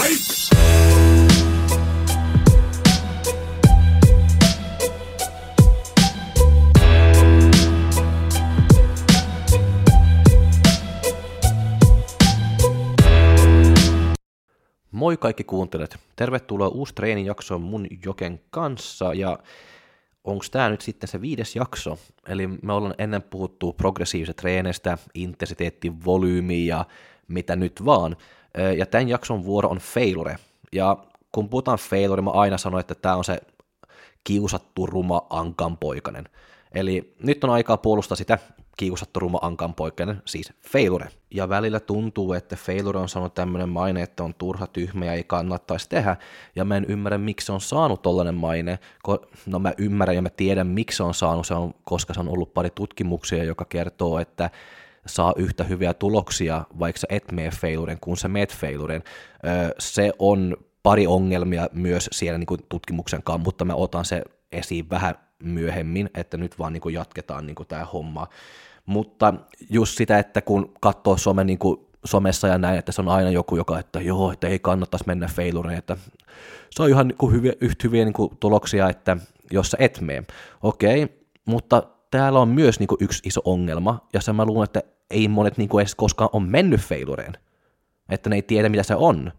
Moi kaikki kuuntelijat. Tervetuloa uusi treenijakso mun Joken kanssa ja onko tämä nyt sitten se viides jakso? Eli me ollaan ennen puhuttu progressiivisesta treenestä, intensiteetti, volyymi ja mitä nyt vaan. Ja tämän jakson vuoro on failure. Ja kun puhutaan failure, mä aina sanon, että tämä on se kiusattu ruma ankanpoikainen. Eli nyt on aikaa puolustaa sitä kiusattu ruma ankanpoikainen, siis failure. Ja välillä tuntuu, että failure on saanut tämmöinen maine, että on turha tyhmä ja ei kannattaisi tehdä. Ja mä en ymmärrä, miksi se on saanut tollainen maine. No mä ymmärrän ja mä tiedän, miksi se on saanut, se on, koska se on ollut pari tutkimuksia, joka kertoo, että saa yhtä hyviä tuloksia, vaikka sä et mene failuren, kun sä meet failuren. Se on pari ongelmia myös siellä niin kuin tutkimuksen kanssa, mutta mä otan se esiin vähän myöhemmin, että nyt vaan niin kuin jatketaan niin tämä homma. Mutta just sitä, että kun katsoo some, niin kuin somessa ja näin, että se on aina joku, joka, että joo, että ei kannattaisi mennä failureen, että se on ihan niin kuin hyviä, yhtä hyviä niin kuin tuloksia, että jos sä et mene. Okei, okay, mutta täällä on myös niin kuin yksi iso ongelma, ja mä luulen, että ei monet niin kuin edes koskaan on mennyt failureen, että ne ei tiedä, mitä se on.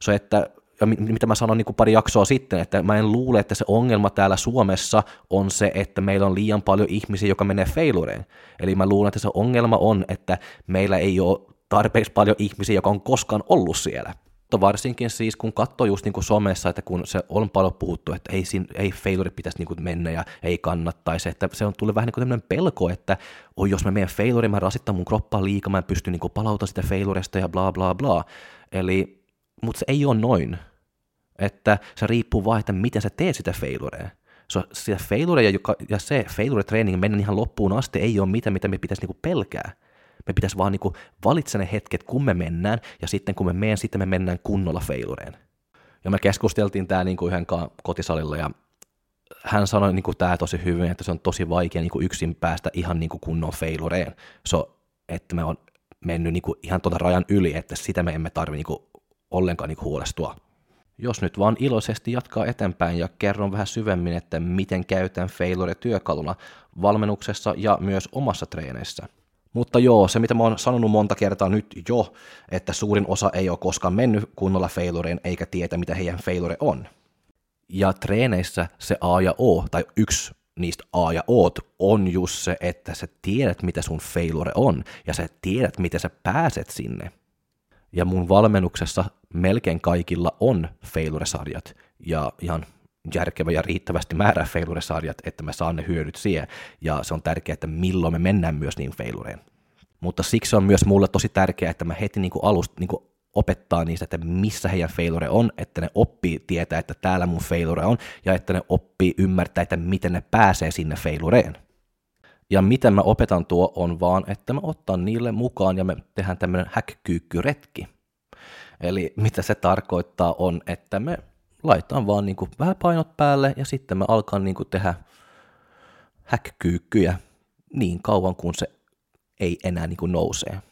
Se, että ja mitä mä sanoin niin kuin pari jaksoa sitten, että mä en luule, että se ongelma täällä Suomessa on se, että meillä on liian paljon ihmisiä, joka menee failureen. Eli mä luulen, että se ongelma on, että meillä ei ole tarpeeksi paljon ihmisiä, joka on koskaan ollut siellä. Mutta varsinkin siis, kun katsoo just niin kuin somessa, että kun se on paljon puhuttu, että ei, siinä, ei failure pitäisi niin kuin mennä ja ei kannattaisi, että se on tullut vähän niin kuin tämmöinen pelko, että oi, jos mä menen failure, mä rasittan mun kroppaa liikaa, mä en pysty niin kuin palauttamaan sitä failuresta ja bla bla bla. Eli mutta se ei ole noin. Että se riippuu vaan, että miten sä teet sitä failurea. So, sitä failure ja, se failure-treening mennä ihan loppuun asti ei ole mitään, mitä me pitäisi niinku pelkää. Me pitäisi vaan niinku valitse ne hetket, kun me mennään, ja sitten kun me menen, sitten me mennään kunnolla failureen. Ja me keskusteltiin tämä niinku yhden kotisalilla, ja hän sanoi niinku tämä tosi hyvin, että se on tosi vaikea niinku yksin päästä ihan niinku kunnon failureen. So, että me on mennyt niinku ihan tuota rajan yli, että sitä me emme tarvitse niinku ollenkaan niin huolestua. Jos nyt vaan iloisesti jatkaa eteenpäin ja kerron vähän syvemmin, että miten käytän failure työkaluna valmennuksessa ja myös omassa treeneissä. Mutta joo, se mitä mä oon sanonut monta kertaa nyt jo, että suurin osa ei ole koskaan mennyt kunnolla failureen eikä tietä, mitä heidän failure on. Ja treeneissä se A ja O, tai yksi niistä A ja O on just se, että sä tiedät, mitä sun failure on, ja sä tiedät, miten sä pääset sinne – ja mun valmennuksessa melkein kaikilla on failure-sarjat, ja ihan järkevä ja riittävästi määrää failure-sarjat, että mä saan ne hyödyt siihen, ja se on tärkeää, että milloin me mennään myös niin failureen. Mutta siksi on myös mulle tosi tärkeää, että mä heti niin kuin alusta niin kuin opettaa niistä, että missä heidän failure on, että ne oppii tietää, että täällä mun failure on, ja että ne oppii ymmärtää, että miten ne pääsee sinne failureen. Ja miten mä opetan tuo on vaan, että mä otan niille mukaan ja me tehdään tämmöinen häkkyykkyretki. Eli mitä se tarkoittaa on, että me laitetaan vaan niin kuin vähän painot päälle ja sitten me alkan niin kuin tehdä häkkyykkyjä niin kauan kuin se ei enää niin kuin nousee.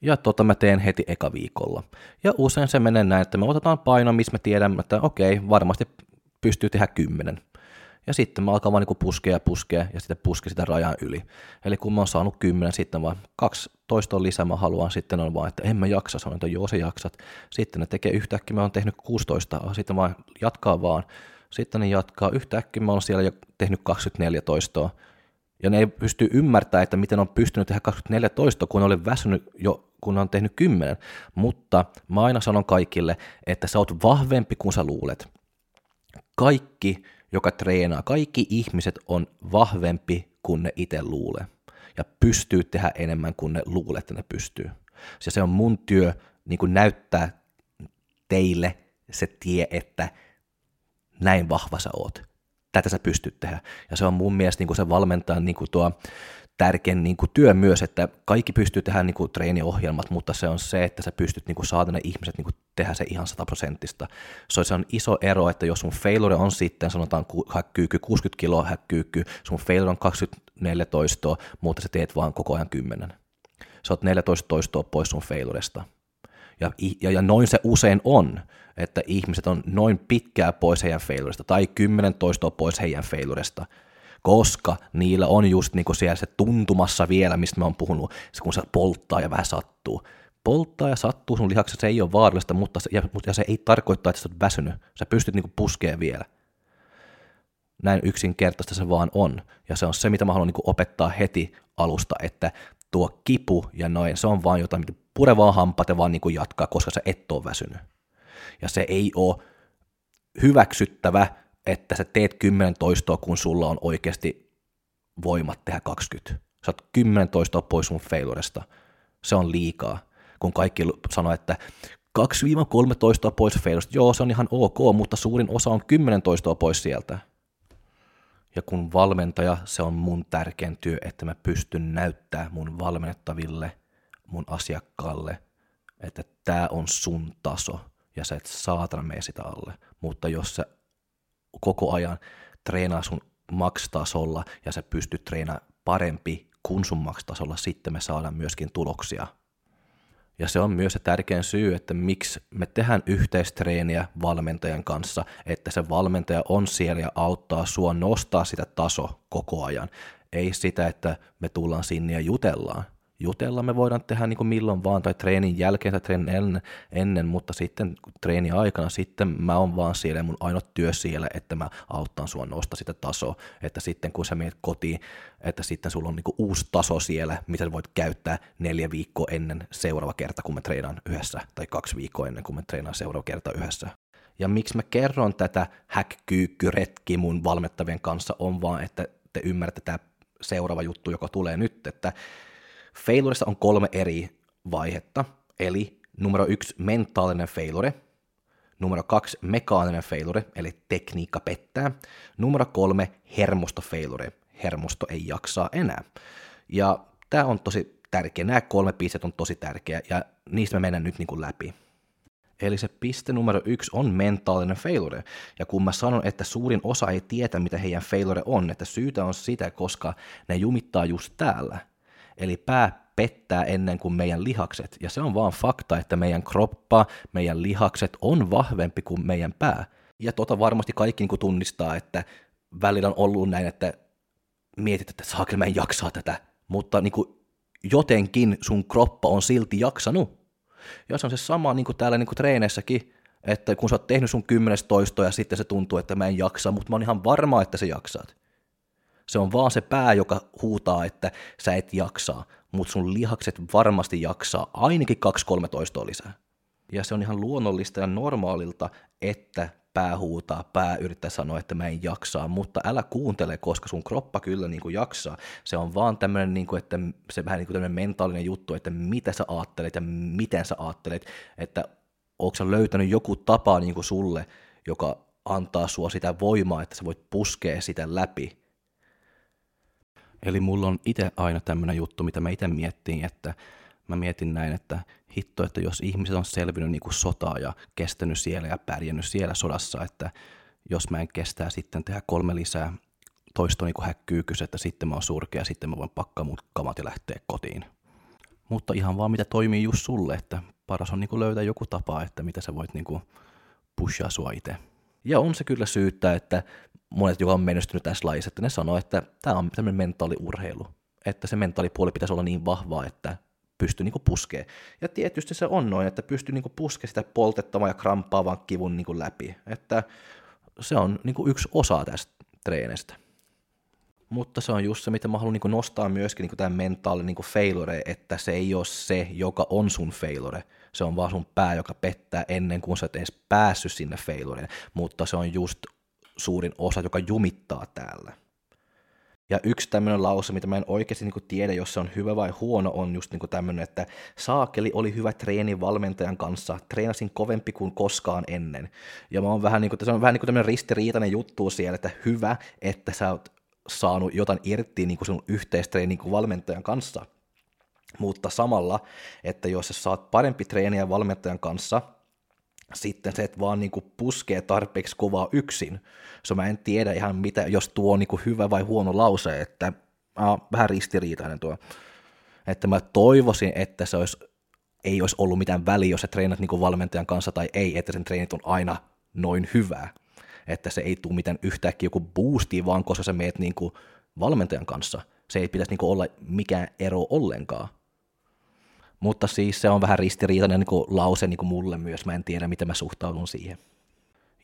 Ja tota mä teen heti eka viikolla. Ja usein se menee näin, että me otetaan paino, missä me tiedämme, että okei, varmasti pystyy tehdä kymmenen ja sitten mä alkan vaan niin puskea ja puskea ja sitten puske sitä rajan yli. Eli kun mä oon saanut kymmenen, sitten vaan kaksi toistoa lisää mä haluan, sitten on vaan, että en mä jaksa, sanon, että joo se jaksat. Sitten ne tekee yhtäkkiä, mä oon tehnyt 16, sitten vaan jatkaa vaan. Sitten ne jatkaa, yhtäkkiä mä oon siellä jo tehnyt 24 toistoa. Ja ne ei pysty ymmärtämään, että miten on pystynyt tehdä 24 toistoa, kun olen väsynyt jo, kun on tehnyt 10. Mutta mä aina sanon kaikille, että sä oot vahvempi kuin sä luulet. Kaikki joka treenaa. Kaikki ihmiset on vahvempi kuin ne itse luulee ja pystyy tehdä enemmän kuin ne luulee, että ne pystyy. Ja se on mun työ niin kuin näyttää teille se tie, että näin vahva sä oot. Tätä sä pystyt tehdä. Ja se on mun mielestä niin kuin se valmentaa niin kuin tuo tärkein niin kuin työ myös, että kaikki pystyy tehdä niin kuin treeniohjelmat, mutta se on se, että sä pystyt niin kuin saada ne ihmiset niin kuin tehdä se ihan sataprosenttista. So, se on iso ero, että jos sun failure on sitten, sanotaan häkkyykky 60 kiloa häkkyykky, sun failure on 24 toistoa, mutta sä teet vaan koko ajan 10. Sä oot 14 toistoa pois sun failuresta. Ja, ja, ja noin se usein on, että ihmiset on noin pitkää pois heidän failuresta tai kymmenen toistoa pois heidän failuresta, koska niillä on just niin siellä se tuntumassa vielä, mistä mä oon puhunut, se kun se polttaa ja vähän sattuu. Polttaa ja sattuu sun lihaksessa, se ei ole vaarallista, mutta se, ja, ja se ei tarkoita, että sä oot väsynyt. Sä pystyt niin puskeen vielä. Näin yksinkertaista se vaan on. Ja se on se, mitä mä haluan niin opettaa heti alusta, että tuo kipu ja noin, se on vaan jotain, mitä pure vaan hampaat ja vaan niin jatkaa, koska sä et ole väsynyt. Ja se ei ole hyväksyttävä, että sä teet 10 toistoa, kun sulla on oikeasti voimat tehdä 20. Sä oot 10 toistoa pois sun failuresta. Se on liikaa. Kun kaikki sanoo, että 2-3 toistoa pois failuresta, joo se on ihan ok, mutta suurin osa on 10 toistoa pois sieltä. Ja kun valmentaja, se on mun tärkein työ, että mä pystyn näyttää mun valmennettaville, mun asiakkaalle, että tämä on sun taso ja sä et saatana mene sitä alle. Mutta jos sä koko ajan treenaa sun max-tasolla ja sä pystyt treenaamaan parempi kuin sun max-tasolla, sitten me saadaan myöskin tuloksia – ja se on myös se tärkein syy, että miksi me tehdään yhteistreeniä valmentajan kanssa, että se valmentaja on siellä ja auttaa sua nostaa sitä taso koko ajan. Ei sitä, että me tullaan sinne ja jutellaan jutella me voidaan tehdä niin kuin milloin vaan, tai treenin jälkeen tai treenin ennen, ennen, mutta sitten treenin aikana sitten mä oon vaan siellä mun ainut työ siellä, että mä auttan sua nostaa sitä tasoa, että sitten kun sä menet kotiin, että sitten sulla on niin kuin uusi taso siellä, mitä sä voit käyttää neljä viikkoa ennen seuraava kerta, kun me treenaan yhdessä, tai kaksi viikkoa ennen kuin me treenaan seuraava kerta yhdessä. Ja miksi mä kerron tätä häkkyykkyretki mun valmettavien kanssa on vaan, että te ymmärrätte tämä seuraava juttu, joka tulee nyt, että Failuressa on kolme eri vaihetta, eli numero yksi mentaalinen failure, numero kaksi mekaaninen failure, eli tekniikka pettää, numero kolme hermosto failure, hermosto ei jaksaa enää. Ja tämä on tosi tärkeä, nämä kolme pistettä on tosi tärkeä, ja niistä me mennään nyt niin kuin läpi. Eli se piste numero yksi on mentaalinen failure. Ja kun mä sanon, että suurin osa ei tietä, mitä heidän failure on, että syytä on sitä, koska ne jumittaa just täällä. Eli pää pettää ennen kuin meidän lihakset. Ja se on vaan fakta, että meidän kroppa, meidän lihakset on vahvempi kuin meidän pää. Ja tota varmasti kaikki niin tunnistaa, että välillä on ollut näin, että mietit, että saakka mä en jaksaa tätä. Mutta niin kuin jotenkin sun kroppa on silti jaksanut. Ja se on se sama niin kuin täällä niin kuin treeneissäkin, että kun sä oot tehnyt sun kymmenes toistoa ja sitten se tuntuu, että mä en jaksa, mutta mä oon ihan varma, että sä jaksaat. Se on vaan se pää, joka huutaa, että sä et jaksaa, mutta sun lihakset varmasti jaksaa ainakin 2-3 toistoa lisää. Ja se on ihan luonnollista ja normaalilta, että pää huutaa, pää yrittää sanoa, että mä en jaksaa, mutta älä kuuntele, koska sun kroppa kyllä niin kuin jaksaa. Se on vaan tämmöinen, niin kuin, että se vähän niin kuin mentaalinen juttu, että mitä sä aattelet ja miten sä aattelet, että onko sä löytänyt joku tapa niin kuin sulle, joka antaa sua sitä voimaa, että sä voit puskea sitä läpi, Eli mulla on itse aina tämmöinen juttu, mitä mä itse miettiin, että mä mietin näin, että hitto, että jos ihmiset on selvinnyt niin kuin sotaa ja kestänyt siellä ja pärjännyt siellä sodassa, että jos mä en kestää sitten tehdä kolme lisää toista niin häkkyykys, että sitten mä oon surkea, sitten mä voin pakkaa mun kamat ja lähteä kotiin. Mutta ihan vaan mitä toimii just sulle, että paras on niin kuin löytää joku tapa, että mitä sä voit niin kuin pushaa sua itse. Ja on se kyllä syyttä, että monet, jotka on menestynyt tässä lajissa, että ne sanoo, että tämä on tämmöinen mentaaliurheilu. Että se mentaalipuoli pitäisi olla niin vahvaa, että pystyy niinku puskee. Ja tietysti se on noin, että pystyy niinku puskee sitä poltettavan ja kramppaavan kivun niinku läpi. Että se on niinku yksi osa tästä treenistä. Mutta se on just se, mitä mä haluan niinku nostaa myöskin niinku tämän mentaalinen niinku failure, että se ei ole se, joka on sun failure. Se on vaan sun pää, joka pettää ennen kuin sä et edes päässyt sinne failureen. Mutta se on just suurin osa, joka jumittaa täällä. Ja yksi tämmöinen lause, mitä mä en oikeasti niin tiedä, jos se on hyvä vai huono, on just niin tämmöinen, että saakeli oli hyvä treeni valmentajan kanssa, treenasin kovempi kuin koskaan ennen. Ja mä oon vähän niin kuin, se on vähän niin tämmöinen ristiriitainen juttu siellä, että hyvä, että sä oot saanut jotain irti niin sun yhteistreeni kuin valmentajan kanssa. Mutta samalla, että jos sä saat parempi treeniä valmentajan kanssa, sitten se, että vaan niin kuin puskee tarpeeksi kovaa yksin. So mä en tiedä ihan mitä, jos tuo on niin kuin hyvä vai huono lause, että äh, vähän ristiriitainen tuo. Että mä toivoisin, että se olisi ei olisi ollut mitään väliä, jos sä treenat niin kuin valmentajan kanssa tai ei, että sen treenit on aina noin hyvää. Että se ei tule mitään yhtäkkiä joku boosti, vaan koska sä meet niin kuin valmentajan kanssa. Se ei pitäisi niin kuin olla mikään ero ollenkaan. Mutta siis se on vähän ristiriitainen niin kuin lause niin kuin mulle myös, mä en tiedä miten mä suhtaudun siihen.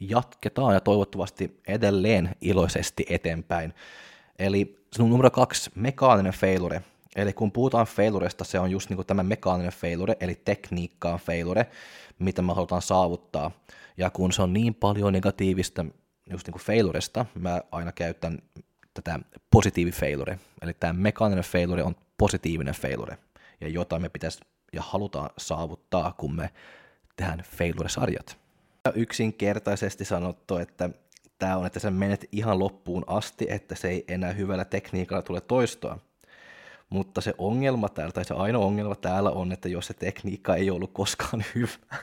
Jatketaan ja toivottavasti edelleen iloisesti eteenpäin. Eli sinun numero kaksi, mekaaninen failure. Eli kun puhutaan failuresta, se on just niin kuin tämä mekaaninen failure, eli tekniikkaan failure, mitä me halutaan saavuttaa. Ja kun se on niin paljon negatiivista just niin kuin failuresta, mä aina käytän tätä positiivi failure. Eli tämä mekaaninen failure on positiivinen failure ja jota me pitäisi ja halutaan saavuttaa, kun me tehdään failure-sarjat. Ja yksinkertaisesti sanottu, että tämä on, että sä menet ihan loppuun asti, että se ei enää hyvällä tekniikalla tule toistoa. Mutta se ongelma täällä, tai se ainoa ongelma täällä on, että jos se tekniikka ei ollut koskaan hyvä.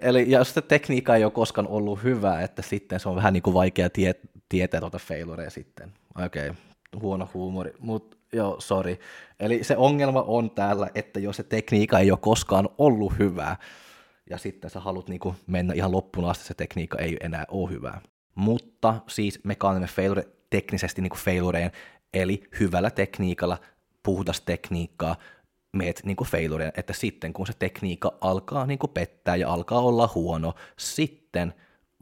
Eli jos se tekniikka ei ole koskaan ollut hyvä, että sitten se on vähän niin kuin vaikea tie, tietää tuota failurea sitten. Okei, okay. huono huumori, mutta joo, sorry. Eli se ongelma on täällä, että jos se tekniikka ei ole koskaan ollut hyvää, ja sitten sä haluat niin mennä ihan loppuun asti, se tekniikka ei enää ole hyvää. Mutta siis mekaaninen failure teknisesti niin failureen, eli hyvällä tekniikalla, puhdas tekniikkaa, meet niin failureen, että sitten kun se tekniikka alkaa niin pettää ja alkaa olla huono, sitten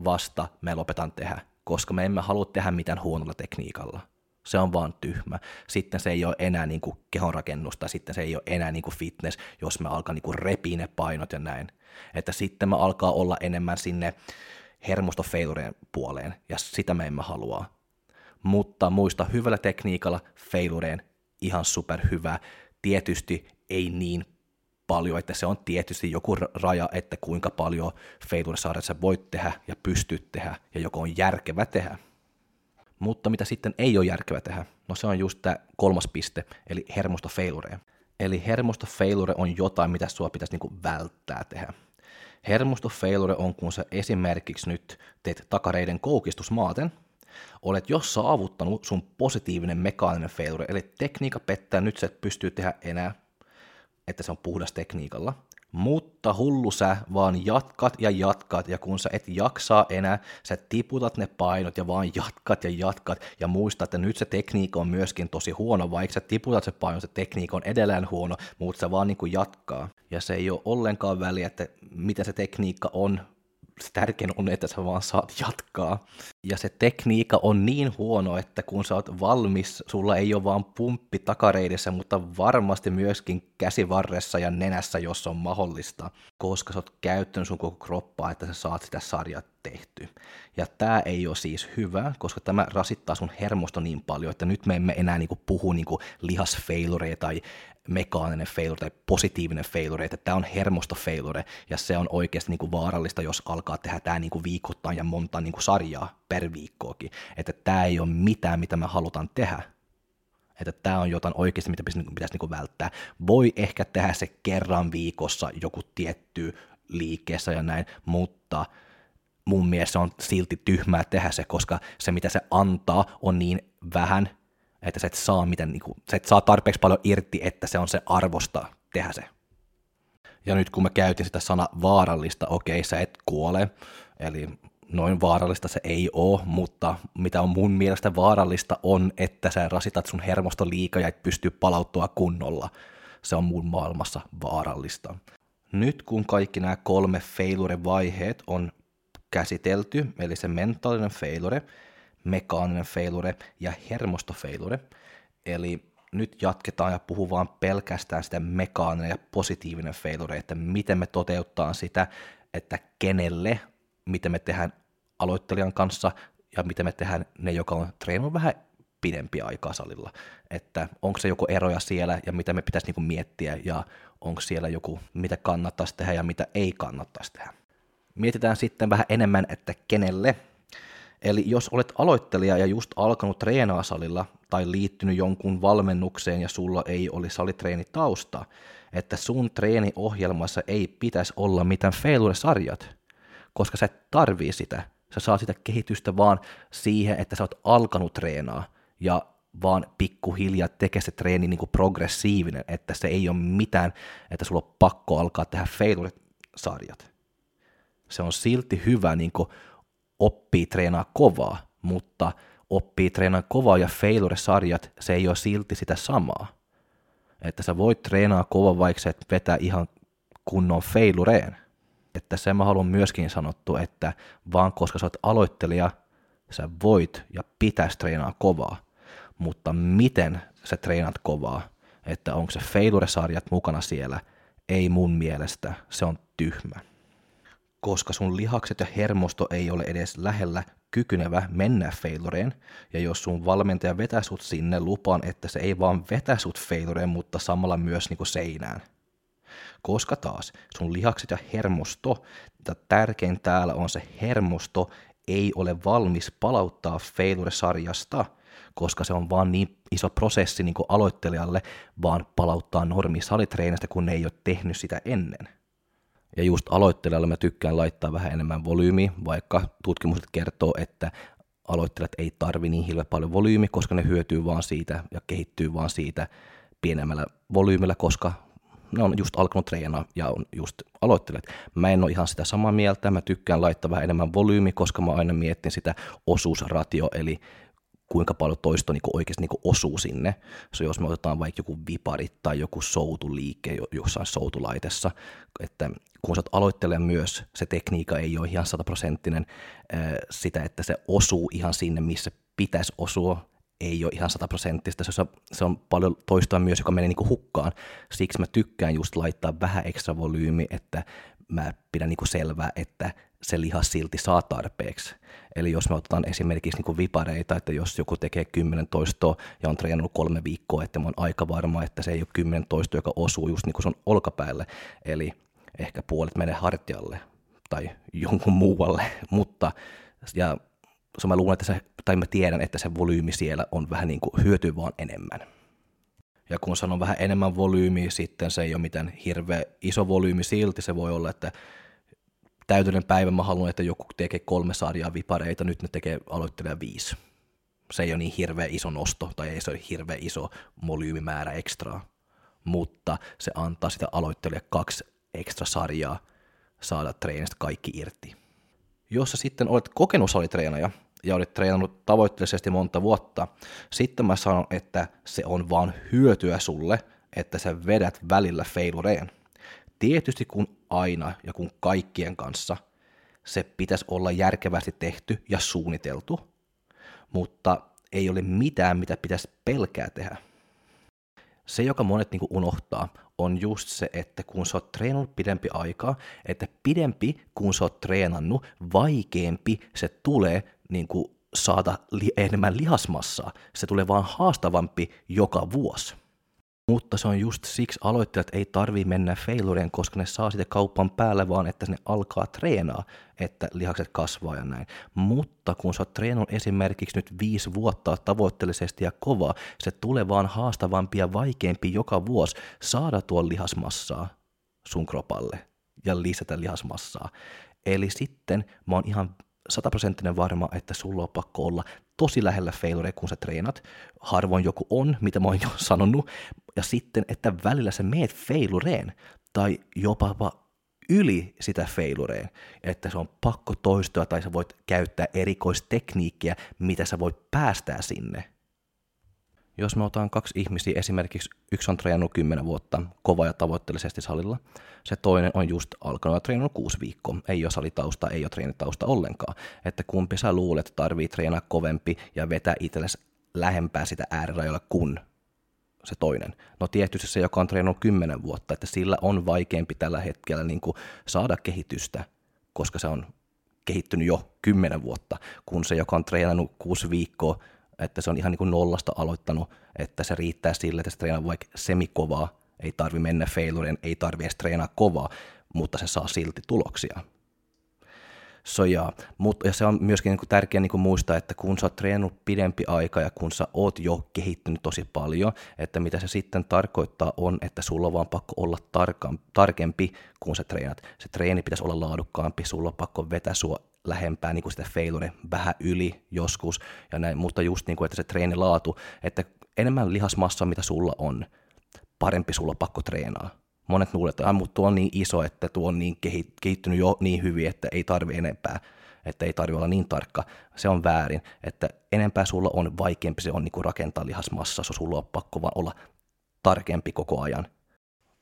vasta me lopetan tehdä, koska me emme halua tehdä mitään huonolla tekniikalla se on vaan tyhmä. Sitten se ei ole enää niin kuin kehonrakennusta, sitten se ei ole enää niin kuin fitness, jos me alkaa niin kuin repii ne painot ja näin. Että sitten me alkaa olla enemmän sinne hermostofailureen puoleen, ja sitä me emme halua. Mutta muista, hyvällä tekniikalla failureen ihan superhyvä. Tietysti ei niin paljon, että se on tietysti joku raja, että kuinka paljon failure sä voit tehdä ja pystyt tehdä, ja joko on järkevä tehdä. Mutta mitä sitten ei ole järkevä tehdä? No se on just tämä kolmas piste, eli hermostofailure. Eli hermostofailure on jotain, mitä sua pitäisi niinku välttää tehdä. Hermostofailure on, kun sä esimerkiksi nyt teet takareiden koukistusmaaten, olet jo saavuttanut sun positiivinen mekaaninen failure, eli tekniikka pettää, nyt sä et pystyy tehdä enää, että se on puhdas tekniikalla. Mutta hullu sä vaan jatkat ja jatkat, ja kun sä et jaksaa enää, sä tiputat ne painot ja vaan jatkat ja jatkat, ja muista, että nyt se tekniikka on myöskin tosi huono, vaikka sä tiputat se paino, se tekniikka on edelleen huono, mutta se vaan niin kuin jatkaa. Ja se ei ole ollenkaan väliä, että mitä se tekniikka on, se tärkein on, että sä vaan saat jatkaa. Ja se tekniikka on niin huono, että kun sä oot valmis, sulla ei ole vaan pumppi takareidessä, mutta varmasti myöskin käsivarressa ja nenässä, jos on mahdollista, koska sä oot käyttänyt sun koko kroppaa, että sä saat sitä sarjaa tehty. Ja tämä ei ole siis hyvä, koska tämä rasittaa sun hermosto niin paljon, että nyt me emme enää niinku puhu niinku lihasfailure tai mekaaninen failure tai positiivinen failure, että tämä on hermostofailure, ja se on oikeasti niinku vaarallista, jos alkaa tehdä tämä niinku viikoittain ja monta niinku sarjaa per viikkoakin. Että tämä ei ole mitään, mitä me halutaan tehdä. Että tämä on jotain oikeasti, mitä pitäisi, pitäisi niinku välttää. Voi ehkä tehdä se kerran viikossa joku tietty liikkeessä ja näin, mutta mun mielestä on silti tyhmää tehdä se, koska se mitä se antaa on niin vähän, että sä et saa, miten, niin kuin, sä et saa tarpeeksi paljon irti, että se on se arvosta tehdä se. Ja nyt kun mä käytin sitä sana vaarallista, okei, sä et kuole, eli noin vaarallista se ei ole, mutta mitä on mun mielestä vaarallista on, että sä rasitat sun hermosto liikaa ja et pysty palauttua kunnolla. Se on mun maailmassa vaarallista. Nyt kun kaikki nämä kolme failure-vaiheet on käsitelty, eli se mentaalinen failure, mekaaninen failure ja hermostofailure, eli nyt jatketaan ja puhutaan pelkästään sitä mekaaninen ja positiivinen failure, että miten me toteuttaa sitä, että kenelle, miten me tehdään aloittelijan kanssa ja miten me tehdään ne, joka on treenannut vähän pidempi aikaa salilla. Että onko se joku eroja siellä ja mitä me pitäisi niinku miettiä ja onko siellä joku, mitä kannattaisi tehdä ja mitä ei kannattaisi tehdä. Mietitään sitten vähän enemmän, että kenelle. Eli jos olet aloittelija ja just alkanut treenaa salilla tai liittynyt jonkun valmennukseen ja sulla ei ole salitreenitausta, että sun treeniohjelmassa ei pitäisi olla mitään failure-sarjat, koska sä et tarvii sitä. Sä saa sitä kehitystä vaan siihen, että sä oot alkanut treenaa ja vaan pikkuhiljaa tekee se treeni niin kuin progressiivinen, että se ei ole mitään, että sulla on pakko alkaa tehdä failure-sarjat. Se on silti hyvä niin kuin oppii treenaa kovaa, mutta oppii treenaa kovaa ja failure-sarjat, se ei ole silti sitä samaa. Että sä voit treenaa kovaa, vaikka sä et vetä ihan kunnon failureen. Että sen mä haluan myöskin sanottu, että vaan koska sä oot aloittelija, sä voit ja pitäisi treenaa kovaa. Mutta miten sä treenat kovaa, että onko se failure-sarjat mukana siellä, ei mun mielestä, se on tyhmä. Koska sun lihakset ja hermosto ei ole edes lähellä kykynevä mennä failureen, ja jos sun valmentaja vetää sut sinne, lupaan, että se ei vaan vetä sut failureen, mutta samalla myös niinku seinään. Koska taas sun lihakset ja hermosto, tärkein täällä on se hermosto, ei ole valmis palauttaa failure-sarjasta, koska se on vaan niin iso prosessi niin kuin aloittelijalle, vaan palauttaa normi salitreenistä, kun ne ei ole tehnyt sitä ennen. Ja just aloittelijalle mä tykkään laittaa vähän enemmän volyymiä, vaikka tutkimukset kertoo, että aloittelijat ei tarvi niin hirveän paljon volyymi, koska ne hyötyy vaan siitä ja kehittyy vaan siitä pienemmällä volyymilla, koska ne on just alkanut treenaa ja on just aloittelijat. Mä en ole ihan sitä samaa mieltä, mä tykkään laittaa vähän enemmän volyymi, koska mä aina mietin sitä osuusratio, eli kuinka paljon toisto niin oikeasti niin osuu sinne. So, jos me otetaan vaikka joku vipari tai joku soutuliike jossain soutulaitessa, että kun sä aloittelee myös, se tekniikka ei ole ihan sataprosenttinen sitä, että se osuu ihan sinne, missä pitäisi osua, ei ole ihan sataprosenttista, se se on paljon toistoa myös, joka menee niin hukkaan. Siksi mä tykkään just laittaa vähän ekstra volyymi, että mä pidän niin selvää, että se lihas silti saa tarpeeksi. Eli jos me otetaan esimerkiksi niin vipareita, että jos joku tekee 10 toistoa ja on treenannut kolme viikkoa, että mä oon aika varma, että se ei ole 10 toistoa, joka osuu just niin kuin sun olkapäälle, eli ehkä puolet menee hartialle tai jonkun muualle, mutta ja so mä luulen, että se, tai mä tiedän, että se volyymi siellä on vähän niin kuin hyötyy vaan enemmän. Ja kun sanon vähän enemmän volyymiä, sitten se ei ole mitään hirveä iso volyymi silti, se voi olla, että täytyinen päivä mä haluan, että joku tekee kolme sarjaa vipareita, nyt ne tekee aloittelija viisi. Se ei ole niin hirveä iso nosto, tai ei se ole hirveä iso volyymimäärä ekstraa, mutta se antaa sitä aloittelija kaksi ekstra sarjaa saada treenistä kaikki irti. Jos sä sitten olet kokenut salitreenaja ja olet treenannut tavoitteellisesti monta vuotta, sitten mä sanon, että se on vaan hyötyä sulle, että sä vedät välillä failureen. Tietysti kun aina ja kun kaikkien kanssa se pitäisi olla järkevästi tehty ja suunniteltu, mutta ei ole mitään, mitä pitäisi pelkää tehdä. Se, joka monet niin unohtaa, on just se, että kun sä oot treenannut pidempi aikaa, että pidempi kun sä oot treenannut, vaikeampi se tulee niin kuin saada li- enemmän lihasmassaa. Se tulee vaan haastavampi joka vuosi. Mutta se on just siksi aloittajat ei tarvi mennä failureen, koska ne saa sitä kaupan päälle, vaan että ne alkaa treenaa, että lihakset kasvaa ja näin. Mutta kun sä oot esimerkiksi nyt viisi vuotta tavoitteellisesti ja kovaa, se tulee vaan haastavampi ja vaikeampi joka vuosi saada tuon lihasmassaa sun kropalle ja lisätä lihasmassaa. Eli sitten mä oon ihan sataprosenttinen varma, että sulla on pakko olla tosi lähellä failure, kun sä treenat. Harvoin joku on, mitä mä oon jo sanonut. Ja sitten, että välillä sä meet failureen tai jopa yli sitä failureen, että se on pakko toistua tai sä voit käyttää erikoistekniikkiä, mitä sä voit päästää sinne – jos me otan kaksi ihmisiä, esimerkiksi yksi on treenannut 10 vuotta kova ja tavoitteellisesti salilla, se toinen on just alkanut ja treenannut kuusi viikkoa, ei ole salitausta, ei ole treenitausta ollenkaan, että kumpi sä luulet, tarvii treenaa kovempi ja vetää itsellesi lähempää sitä äärirajoilla kuin se toinen. No tietysti se, joka on treenannut 10 vuotta, että sillä on vaikeampi tällä hetkellä niin kuin saada kehitystä, koska se on kehittynyt jo 10 vuotta, kun se, joka on treenannut kuusi viikkoa, että se on ihan niin kuin nollasta aloittanut, että se riittää sille, että se treenaa vaikka semikovaa, ei tarvi mennä failureen, ei tarvi edes treenaa kovaa, mutta se saa silti tuloksia. So, ja, mutta, ja se on myöskin niin tärkeää niin muistaa, että kun sä oot treenannut pidempi aika ja kun sä oot jo kehittynyt tosi paljon, että mitä se sitten tarkoittaa on, että sulla on vaan pakko olla tarkan, tarkempi, kun sä treenat. Se treeni pitäisi olla laadukkaampi, sulla on pakko vetää sua lähempää niin kuin sitä failure vähän yli joskus, ja näin, mutta just niin kuin, että se treenilaatu, että enemmän lihasmassa, mitä sulla on, parempi sulla pakko treenaa. Monet luulee, että mutta tuo on niin iso, että tuo on niin kehittynyt jo niin hyvin, että ei tarvi enempää, että ei tarvi olla niin tarkka. Se on väärin, että enempää sulla on, vaikeampi se on niin kuin rakentaa lihasmassa, sulla on pakko vaan olla tarkempi koko ajan.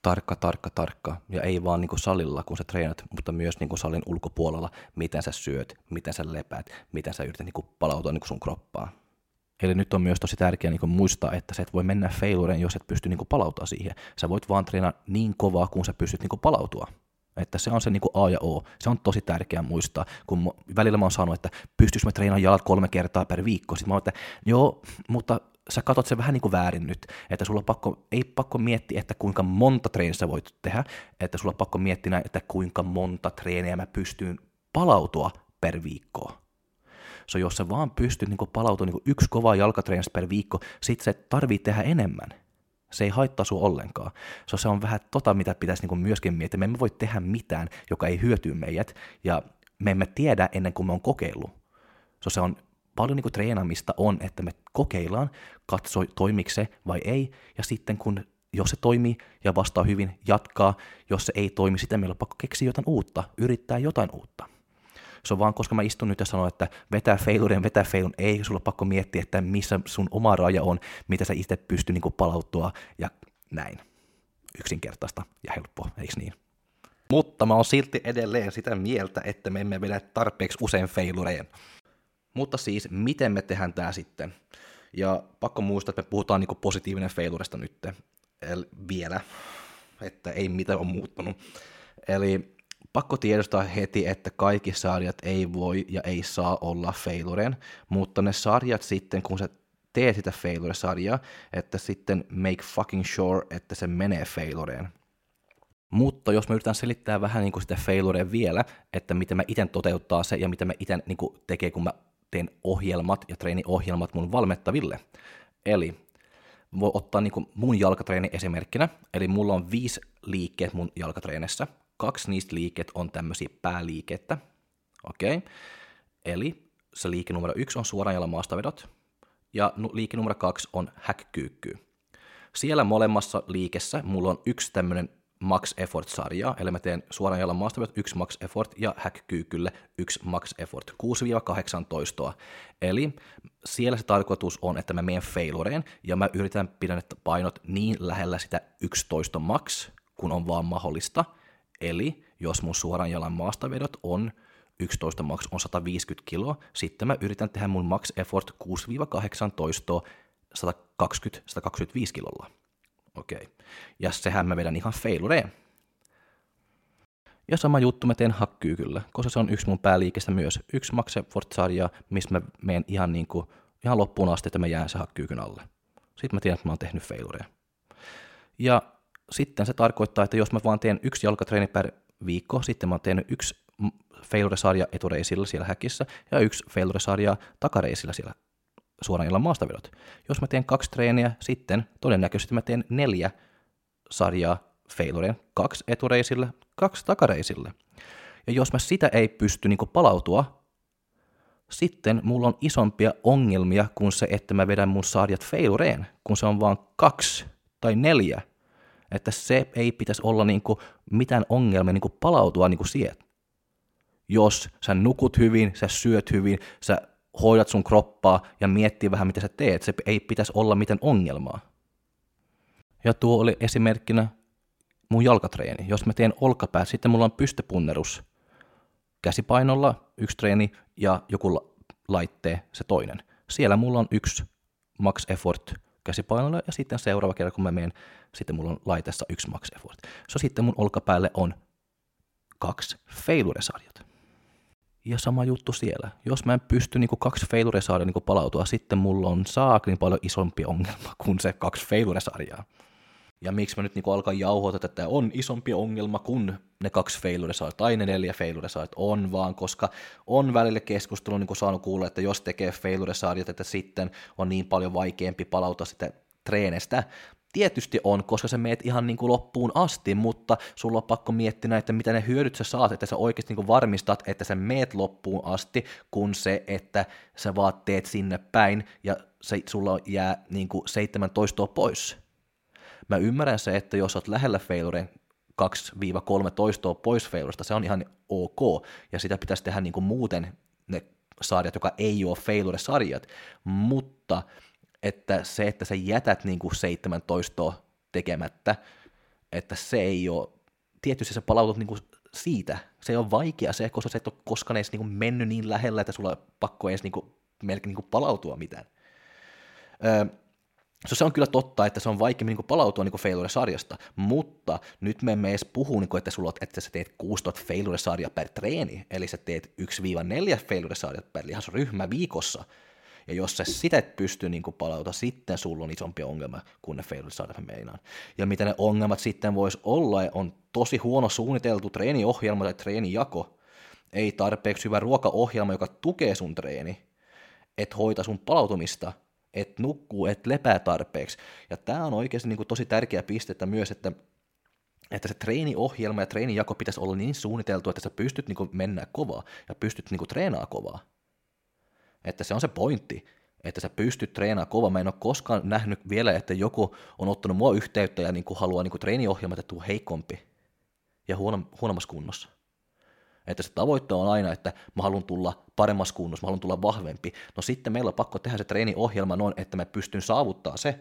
Tarkka, tarkka, tarkka. Ja ei vaan niin kuin salilla, kun sä treenat, mutta myös niin kuin salin ulkopuolella, miten sä syöt, miten sä lepäät, miten sä yrität niin kuin palautua niin kuin sun kroppaan. Eli nyt on myös tosi tärkeää niin muistaa, että sä et voi mennä failureen, jos et pysty niin palautua siihen. Sä voit vaan treenaa niin kovaa, kun sä pystyt niin palautua. Että se on se niin A ja O. Se on tosi tärkeää muistaa, kun välillä mä oon sanonut, että pystyis mä treenaamaan jalat kolme kertaa per viikko. Sitten mä oon, että joo, mutta sä katsot sen vähän niin kuin väärin nyt, että sulla on pakko, ei pakko miettiä, että kuinka monta treeniä sä voit tehdä, että sulla on pakko miettiä, että kuinka monta treeniä mä pystyn palautua per viikkoa. So jos sä vaan pystyt niin palautumaan niin yksi kova jalkatreenistä per viikko, sit se tarvii tehdä enemmän. Se ei haittaa sua ollenkaan. So se on vähän tota, mitä pitäisi niin myöskin miettiä. Me emme voi tehdä mitään, joka ei hyöty meidät, ja me emme tiedä ennen kuin me on kokeillut. So se on paljon niin treenaamista on, että me kokeillaan, katsoi toimiko se vai ei, ja sitten kun jos se toimii ja vastaa hyvin, jatkaa. Jos se ei toimi, sitten meillä on pakko keksiä jotain uutta, yrittää jotain uutta. Se on vaan, koska mä istun nyt ja sanon, että vetää failurien, vetää failun, ei sulla pakko miettiä, että missä sun oma raja on, mitä sä itse pystyy niin palauttua ja näin. Yksinkertaista ja helppoa, eikö niin? Mutta mä oon silti edelleen sitä mieltä, että me emme vedä tarpeeksi usein failureen. Mutta siis, miten me tehdään tämä sitten? Ja pakko muistaa, että me puhutaan niin positiivinen failuresta nyt vielä, että ei mitään ole muuttunut. Eli pakko tiedostaa heti, että kaikki sarjat ei voi ja ei saa olla failuren, mutta ne sarjat sitten, kun sä teet sitä failure-sarjaa, että sitten make fucking sure, että se menee failureen. Mutta jos mä yritän selittää vähän niin kuin sitä failurea vielä, että miten mä itse toteuttaa se ja mitä mä itse niin tekee, kun mä teen ohjelmat ja treeniohjelmat mun valmettaville. Eli voi ottaa niin kuin mun jalkatreeni esimerkkinä, eli mulla on viisi liikkeet mun jalkatreenissä, kaksi niistä liikkeet on tämmöisiä pääliikettä, okei, okay. eli se liike numero yksi on suoran jalan maastavedot, ja liike numero kaksi on häkkyykky. Siellä molemmassa liikessä mulla on yksi tämmöinen max effort-sarjaa, eli mä teen suoran jalan maastavedot yksi max effort ja häkkyykylle yksi max effort, 6-18. Eli siellä se tarkoitus on, että mä menen failureen ja mä yritän pidä painot niin lähellä sitä 11 max, kun on vaan mahdollista. Eli jos mun suoran jalan maastavedot on 11 max on 150 kiloa, sitten mä yritän tehdä mun max effort 6-18 120-125 kilolla. Okei. Okay. Ja sehän mä vedän ihan failureen. Ja sama juttu mä teen hakkyy kyllä, koska se on yksi mun pääliikestä myös. Yksi Max Effort-sarja, missä mä menen ihan, niin kuin, ihan loppuun asti, että mä jään se hakkyykyn alle. Sitten mä tiedän, että mä oon tehnyt failureja. Ja sitten se tarkoittaa, että jos mä vaan teen yksi jalkatreeni per viikko, sitten mä oon tehnyt yksi failure-sarja etureisillä siellä häkissä ja yksi failure-sarja takareisillä siellä suoraan ilman maastavedot. Jos mä teen kaksi treeniä, sitten todennäköisesti mä teen neljä sarjaa failureja, kaksi etureisille, kaksi takareisille. Ja jos mä sitä ei pysty niin palautua, sitten mulla on isompia ongelmia kuin se, että mä vedän mun sarjat failureen, kun se on vaan kaksi tai neljä. Että se ei pitäisi olla niin kuin mitään ongelmia niin kuin palautua niin kuin siihen. Jos sä nukut hyvin, sä syöt hyvin, sä hoidat sun kroppaa ja miettii vähän, mitä sä teet. Se ei pitäisi olla mitään ongelmaa. Ja tuo oli esimerkkinä mun jalkatreeni. Jos mä teen olkapää, sitten mulla on pystypunnerus käsipainolla yksi treeni ja joku laittee se toinen. Siellä mulla on yksi max effort käsipainolla ja sitten seuraava kerta, kun mä menen, sitten mulla on laitessa yksi max effort. So sitten mun olkapäälle on kaksi failure-sarjat. Ja sama juttu siellä. Jos mä en pysty niin kaksi failure-sarjaa niin palautua, sitten mulla on saakin paljon isompi ongelma kuin se kaksi failure-sarjaa. Ja miksi mä nyt niin alkaa jauhoa, että tämä on isompi ongelma kuin ne kaksi failure tai ne neljä failure on vaan, koska on välillä keskustelu niin saanut kuulla, että jos tekee failure että sitten on niin paljon vaikeampi palautua sitä treenestä, Tietysti on, koska sä meet ihan niin kuin loppuun asti, mutta sulla on pakko miettiä, että mitä ne hyödyt sä saat, että sä oikeasti niin kuin varmistat, että sä meet loppuun asti, kun se, että sä vaan teet sinne päin ja se, sulla jää niin kuin 17 pois. Mä ymmärrän se, että jos oot lähellä failuren 2-3 toistoa pois failurista, se on ihan ok, ja sitä pitäisi tehdä niin kuin muuten ne sarjat, joka ei ole failure-sarjat, mutta että se, että sä jätät niin kuin 17 tekemättä, että se ei ole, tietysti sä palautut niin kuin siitä, se ole vaikea se, koska sä et ole koskaan edes niin kuin mennyt niin lähellä, että sulla on pakko edes niin kuin, melkein niin kuin palautua mitään. Öö, So se on kyllä totta, että se on vaikeammin niin palautua niin failure-sarjasta, mutta nyt me emme edes puhu, niin kuin, että, sulla, että sä teet 6000 failure-sarjaa per treeni, eli sä teet 1-4 failure-sarjat per lihasryhmä viikossa, ja jos sä sitä et pysty niin palauta, sitten sulla on isompi ongelma kuin ne failure-sarjat meinaan. Ja mitä ne ongelmat sitten voisi olla, on tosi huono suunniteltu treeniohjelma tai treenijako, ei tarpeeksi hyvä ruokaohjelma, joka tukee sun treeni, et hoita sun palautumista – et nukkuu, et lepää tarpeeksi. Ja tämä on oikeasti niin tosi tärkeä piste että myös, että että se treeniohjelma ja treenijako pitäisi olla niin suunniteltu, että sä pystyt niin mennä kovaa ja pystyt niin treenaamaan kovaa. Että se on se pointti, että sä pystyt treenaamaan kovaa. Mä en ole koskaan nähnyt vielä, että joku on ottanut mua yhteyttä ja niin kuin haluaa niin treeniohjelma, että tuu heikompi ja huono, huonommassa kunnossa. Että se tavoite on aina, että mä haluan tulla paremmassa kunnossa, mä haluan tulla vahvempi. No sitten meillä on pakko tehdä se treeniohjelma noin, että me pystyn saavuttaa se.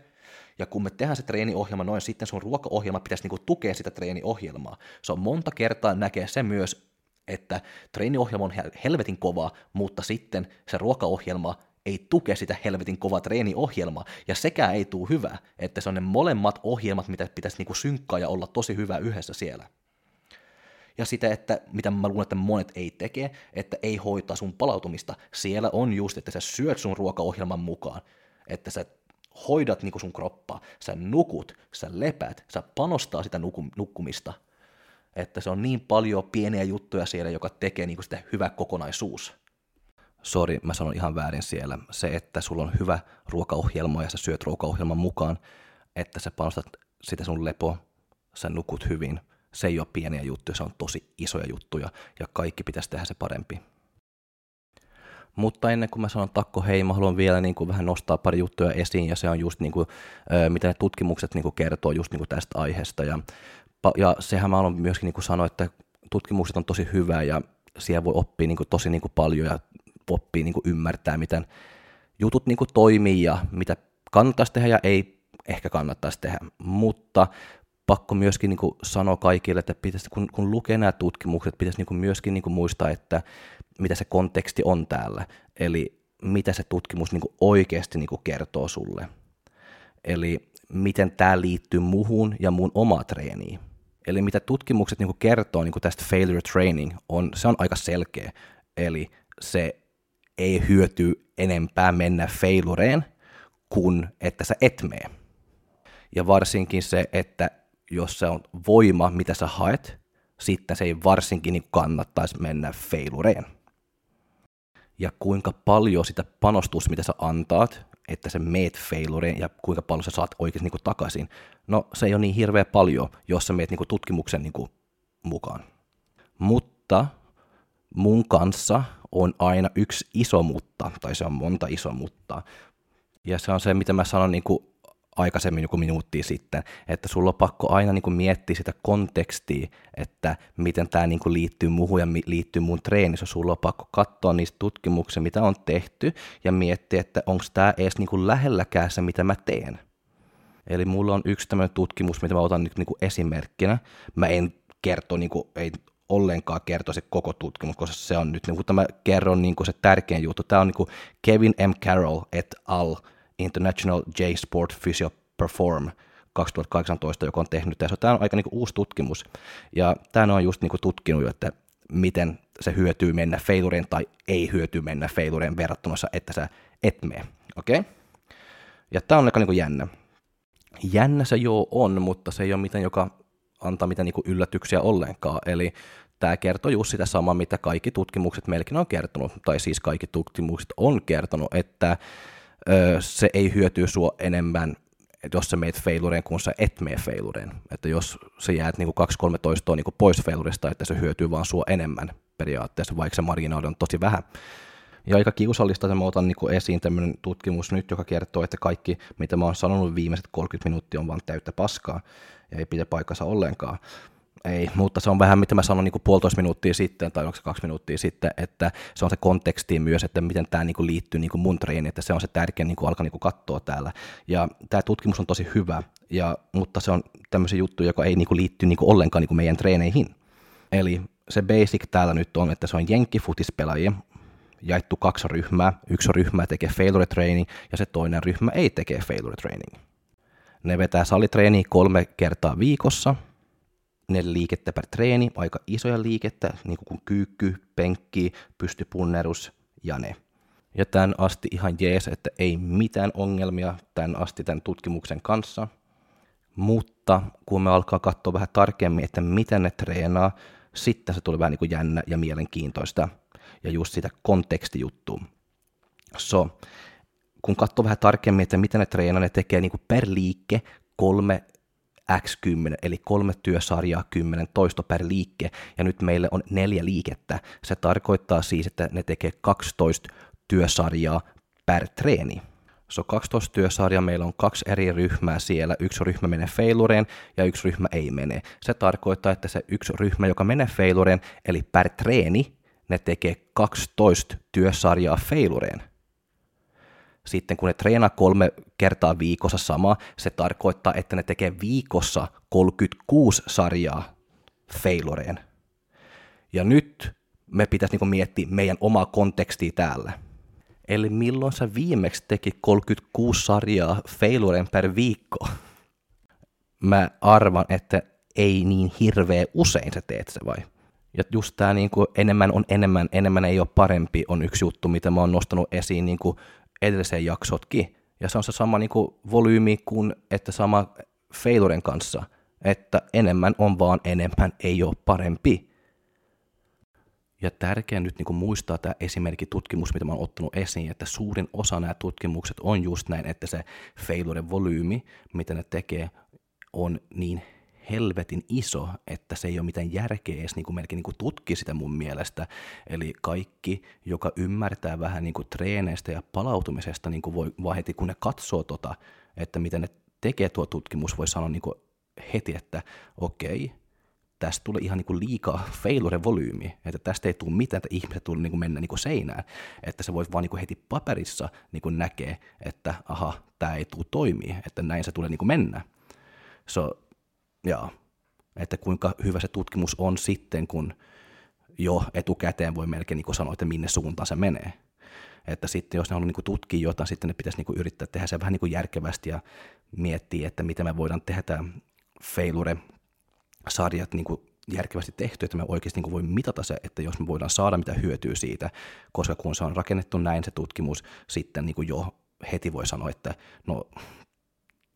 Ja kun me tehdään se treeniohjelma noin, sitten sun ruokaohjelma pitäisi niinku tukea sitä treeniohjelmaa. Se on monta kertaa näkee se myös, että treeniohjelma on helvetin kova, mutta sitten se ruokaohjelma ei tuke sitä helvetin kovaa treeniohjelmaa, ja sekään ei tule hyvä, että se on ne molemmat ohjelmat, mitä pitäisi niinku synkkaa ja olla tosi hyvä yhdessä siellä. Ja sitä, että mitä mä luulen, että monet ei teke, että ei hoitaa sun palautumista. Siellä on just, että sä syöt sun ruokaohjelman mukaan, että sä hoidat niinku sun kroppaa, sä nukut, sä lepät, sä panostaa sitä nukkumista, että se on niin paljon pieniä juttuja siellä, joka tekee niinku sitä hyvä kokonaisuus. Sori, mä sanon ihan väärin siellä. Se, että sulla on hyvä ruokaohjelma ja sä syöt ruokaohjelman mukaan, että sä panostat sitä sun lepo, sä nukut hyvin – se ei ole pieniä juttuja, se on tosi isoja juttuja ja kaikki pitäisi tehdä se parempi. Mutta ennen kuin mä sanon takko hei, mä haluan vielä niin kuin vähän nostaa pari juttuja esiin, ja se on just niin kuin, mitä ne tutkimukset niin kuin kertoo just niin kuin tästä aiheesta. Ja, ja sehän mä haluan myöskin niin kuin sanoa, että tutkimukset on tosi hyvä, ja siellä voi oppia niin kuin tosi niin kuin paljon, ja oppii niin kuin ymmärtää, miten jutut niin kuin toimii, ja mitä kannattaisi tehdä, ja ei ehkä kannattaisi tehdä. Mutta pakko myöskin niin kuin sanoa kaikille, että pitäisi, kun, kun lukee nämä tutkimukset, pitäisi niin kuin myöskin niin kuin muistaa, että mitä se konteksti on täällä. Eli mitä se tutkimus niin kuin oikeasti niin kuin kertoo sulle. Eli miten tämä liittyy muhun ja mun omaa treeniin. Eli mitä tutkimukset niin kuin kertoo niin kuin tästä failure training, on, se on aika selkeä. Eli se ei hyöty enempää mennä failureen, kuin että sä et mene. Ja varsinkin se, että jos se on voima, mitä sä haet, sitten se ei varsinkin niin kannattaisi mennä failureen. Ja kuinka paljon sitä panostusta, mitä sä antaat, että se meet failureen ja kuinka paljon sä saat oikeasti niin takaisin. No se ei ole niin hirveä paljon, jos sä meet niin tutkimuksen niin mukaan. Mutta mun kanssa on aina yksi iso mutta, tai se on monta iso mutta. Ja se on se, mitä mä sanon niin aikaisemmin joku minuutti sitten, että sulla on pakko aina niin kuin miettiä sitä kontekstia, että miten tämä niin kuin liittyy muuhun ja liittyy mun treenissä. Sulla on pakko katsoa niistä tutkimuksia, mitä on tehty, ja miettiä, että onko tämä edes niin kuin lähelläkään se, mitä mä teen. Eli mulla on yksi tämmöinen tutkimus, mitä mä otan nyt niin kuin esimerkkinä. Mä en kerto, niin kuin, ei ollenkaan kertoa se koko tutkimus, koska se on nyt, niin kuin tämä kerron niin kuin se tärkein juttu. Tämä on niin kuin Kevin M. Carroll et al. International J Sport Physio Perform 2018, joka on tehnyt tässä. Tämä on aika niin kuin uusi tutkimus, ja tämä on just niin kuin tutkinut, että miten se hyötyy mennä failureen tai ei hyötyy mennä failureen verrattuna, että sä et mene. Okei? Okay? Ja tämä on aika niin kuin jännä. Jännä se joo on, mutta se ei ole mitään, joka antaa mitään niin kuin yllätyksiä ollenkaan. Eli tämä kertoo just sitä samaa, mitä kaikki tutkimukset melkein on kertonut, tai siis kaikki tutkimukset on kertonut, että se ei hyötyy sua enemmän, että jos sä meet failureen, kun sä et mene failureen. Että jos sä jäät niin 2-3 toistoa niin pois failurista, että se hyötyy vaan sua enemmän periaatteessa, vaikka se marginaali on tosi vähän. Ja aika kiusallista, että mä otan niin esiin tämmöinen tutkimus nyt, joka kertoo, että kaikki, mitä mä oon sanonut viimeiset 30 minuuttia, on vaan täyttä paskaa ja ei pidä paikkansa ollenkaan. Ei, mutta se on vähän mitä mä sanoin niin kuin puolitoista minuuttia sitten, tai onko se kaksi minuuttia sitten, että se on se konteksti myös, että miten tämä niin kuin liittyy niin kuin mun treeniin, että se on se tärkeä niin kuin alkaa niin kuin katsoa täällä. Ja tämä tutkimus on tosi hyvä, ja, mutta se on tämmöisen juttu, joka ei niin kuin liitty niin kuin ollenkaan niin kuin meidän treeneihin. Eli se basic täällä nyt on, että se on jenkkifutispelaajia, jaettu kaksi ryhmää. Yksi ryhmä tekee failure training ja se toinen ryhmä ei tekee failure training. Ne vetää salitreeniä kolme kertaa viikossa, neljä liikettä per treeni, aika isoja liikettä, niin kuin kyykky, penkki, pystypunnerus ja ne. Ja tämän asti ihan jees, että ei mitään ongelmia tämän asti tämän tutkimuksen kanssa. Mutta kun me alkaa katsoa vähän tarkemmin, että miten ne treenaa, sitten se tulee vähän niin kuin jännä ja mielenkiintoista. Ja just sitä kontekstijuttua. So, kun katsoo vähän tarkemmin, että miten ne treenaa, ne tekee niin kuin per liike kolme X10, eli kolme työsarjaa 10 toisto per liike, ja nyt meille on neljä liikettä. Se tarkoittaa siis, että ne tekee 12 työsarjaa per treeni. So 12 työsarjaa, meillä on kaksi eri ryhmää siellä. Yksi ryhmä menee failureen ja yksi ryhmä ei mene. Se tarkoittaa, että se yksi ryhmä, joka menee failureen, eli per treeni, ne tekee 12 työsarjaa failureen. Sitten kun ne treenaa kolme kertaa viikossa sama, se tarkoittaa, että ne tekee viikossa 36 sarjaa failureen. Ja nyt me pitäisi niinku miettiä meidän omaa kontekstia täällä. Eli milloin sä viimeksi teki 36 sarjaa failureen per viikko? Mä arvan, että ei niin hirveä usein sä teet se vai? Ja just tämä niinku enemmän on enemmän, enemmän ei ole parempi on yksi juttu, mitä mä oon nostanut esiin niinku edelliseen jaksotkin. Ja se on se sama niin kuin volyymi kuin että sama failuren kanssa, että enemmän on vaan enemmän, ei ole parempi. Ja tärkeää nyt niin kuin muistaa tämä esimerkki tutkimus, mitä mä oon ottanut esiin, että suurin osa nämä tutkimukset on just näin, että se failuren volyymi, mitä ne tekee, on niin helvetin iso, että se ei ole mitään järkeä edes niin kuin melkein niin kuin tutki sitä mun mielestä. Eli kaikki, joka ymmärtää vähän niin kuin treeneistä ja palautumisesta, niin kuin voi, vaan heti kun ne katsoo tota, että miten ne tekee tuo tutkimus, voi sanoa niin kuin heti, että okei, tästä tulee ihan niin kuin liikaa failure volyymi, että tästä ei tule mitään, että ihmiset tulee niin kuin mennä niin kuin seinään, että se voi vaan niin kuin heti paperissa niin kuin näkee, että aha, tämä ei tule toimii, että näin se tulee niin kuin mennä. So, Joo. Että kuinka hyvä se tutkimus on sitten, kun jo etukäteen voi melkein niin sanoa, että minne suuntaan se menee. Että sitten jos ne haluaa niin tutkia jotain, sitten ne pitäisi niin yrittää tehdä se vähän niin järkevästi ja miettiä, että miten me voidaan tehdä tämä failure-sarjat niin järkevästi tehty, että me oikeasti niin voi mitata se, että jos me voidaan saada mitä hyötyä siitä, koska kun se on rakennettu näin se tutkimus, sitten niin jo heti voi sanoa, että no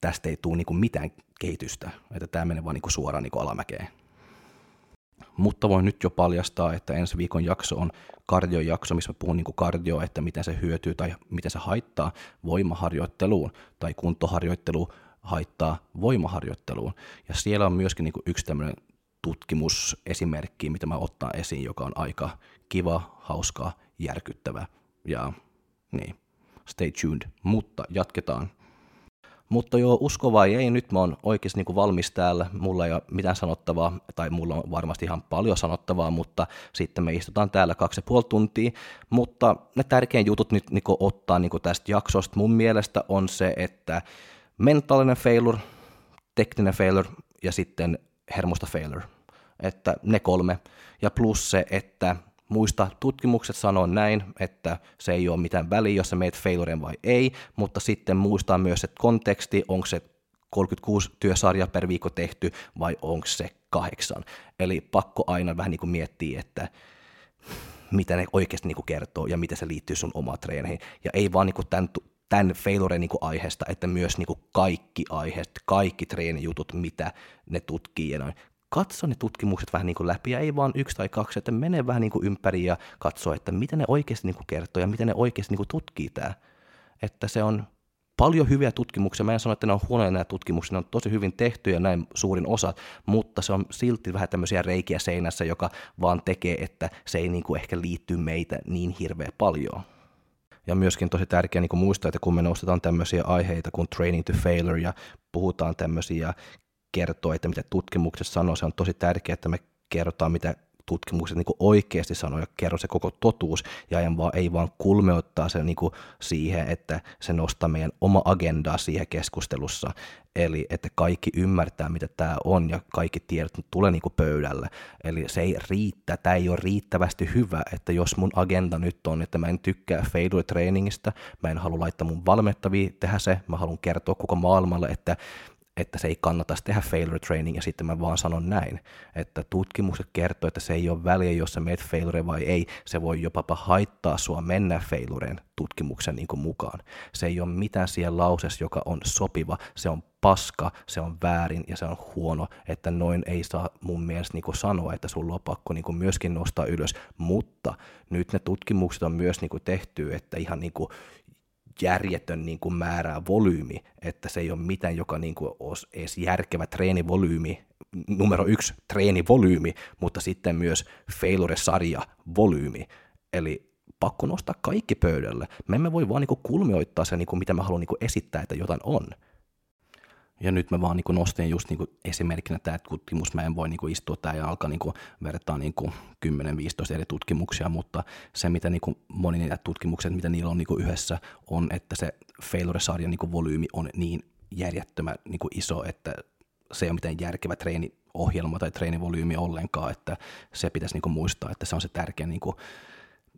tästä ei tule niin mitään kehitystä, että tämä menee vaan niin suoraan niin alamäkeen. Mutta voin nyt jo paljastaa, että ensi viikon jakso on kardiojakso, missä puhun niin kardio, että miten se hyötyy tai miten se haittaa voimaharjoitteluun tai kuntoharjoittelu haittaa voimaharjoitteluun. Ja siellä on myöskin niin yksi tämmöinen tutkimusesimerkki, mitä mä ottaa esiin, joka on aika kiva, hauska, järkyttävä ja niin, stay tuned. Mutta jatketaan. Mutta joo, usko vai ei, nyt mä oon oikeasti niin valmis täällä, mulla ei ole mitään sanottavaa, tai mulla on varmasti ihan paljon sanottavaa, mutta sitten me istutaan täällä kaksi ja puoli tuntia, mutta ne tärkein jutut nyt niin ottaa niin tästä jaksosta mun mielestä on se, että mentaalinen failure, tekninen failure ja sitten hermosta failure, että ne kolme, ja plus se, että Muista, tutkimukset sanoo näin, että se ei ole mitään väliä, jos sä meet failureen vai ei, mutta sitten muistaa myös, että konteksti, onko se 36 työsarjaa per viikko tehty vai onko se kahdeksan. Eli pakko aina vähän niin kuin miettiä, että mitä ne oikeasti niin kuin kertoo ja miten se liittyy sun omaan treeneihin. Ja ei vaan niin kuin tämän, tämän failure niin kuin aiheesta, että myös niin kuin kaikki aiheet, kaikki treenijutut, mitä ne tutkii ja noin katso ne tutkimukset vähän niin kuin läpi ja ei vaan yksi tai kaksi, että mene vähän niin kuin ympäri ja katso, että mitä ne oikeasti niin kuin kertoo ja miten ne oikeasti niin kuin tutkii tämä. Että se on paljon hyviä tutkimuksia. Mä en sano, että ne on huonoja nämä tutkimuksia, ne on tosi hyvin tehty ja näin suurin osa, mutta se on silti vähän tämmöisiä reikiä seinässä, joka vaan tekee, että se ei niin kuin ehkä liitty meitä niin hirveän paljon. Ja myöskin tosi tärkeää niin muistaa, että kun me nostetaan tämmöisiä aiheita kuin training to failure ja puhutaan tämmöisiä kertoa, että mitä tutkimukset sanoo, se on tosi tärkeää, että me kerrotaan, mitä tutkimukset niin oikeasti sanoo ja kerro se koko totuus ja vaan, ei vaan kulmeuttaa se niin siihen, että se nostaa meidän oma agendaa siihen keskustelussa. Eli että kaikki ymmärtää, mitä tämä on ja kaikki tiedot tulee niin pöydälle. Eli se ei riittää, tämä ei ole riittävästi hyvä, että jos mun agenda nyt on, että mä en tykkää failure trainingista, mä en halua laittaa mun valmettavia tehdä se, mä haluan kertoa koko maailmalle, että että se ei kannata tehdä failure training, ja sitten mä vaan sanon näin, että tutkimukset kertoo, että se ei ole väliä, jos sä meet failure vai ei, se voi jopa haittaa sua mennä failureen tutkimuksen niin kuin mukaan. Se ei ole mitään siellä lauses, joka on sopiva, se on paska, se on väärin ja se on huono, että noin ei saa mun mielestä niin kuin sanoa, että sulla on pakko niin kuin myöskin nostaa ylös, mutta nyt ne tutkimukset on myös niin kuin tehty, että ihan niin kuin järjetön niin kuin määrää volyymi, että se ei ole mitään, joka niin kuin olisi edes järkevä treenivolyymi, numero yksi treenivolyymi, mutta sitten myös failure-sarja volyymi. Eli pakko nostaa kaikki pöydälle. Me emme voi vaan niin kulmioittaa se, niin kuin mitä mä haluan niin kuin esittää, että jotain on. Ja nyt mä vaan niin nostin just niin esimerkkinä tämä tutkimus, mä en voi niin istua tää ja alkaa niin vertaa niin 10-15 eri tutkimuksia, mutta se mitä niin moni niitä tutkimukset, mitä niillä on niin yhdessä, on, että se failure-sarjan niin volyymi on niin järjettömän niin iso, että se ei ole mitään järkevä treeniohjelma tai treenivolyymi ollenkaan, että se pitäisi niin muistaa, että se on se tärkeä niin kuin,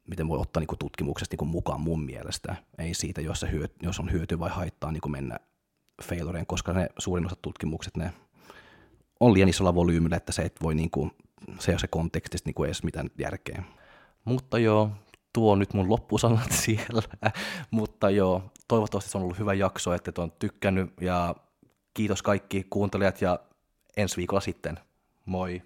miten voi ottaa niin tutkimuksesta niin mukaan mun mielestä. Ei siitä, jos, se hyöt, jos on hyöty vai haittaa niin mennä failureen, koska ne suurin osa tutkimukset ne on liian isolla volyymillä, että se et voi niinku, se ei ole se kontekstista niinku edes mitään järkeä. Mutta joo, tuo on nyt mun loppusanat siellä. Mutta joo, toivottavasti se on ollut hyvä jakso, että et on tykkännyt ja kiitos kaikki kuuntelijat ja ensi viikolla sitten. Moi!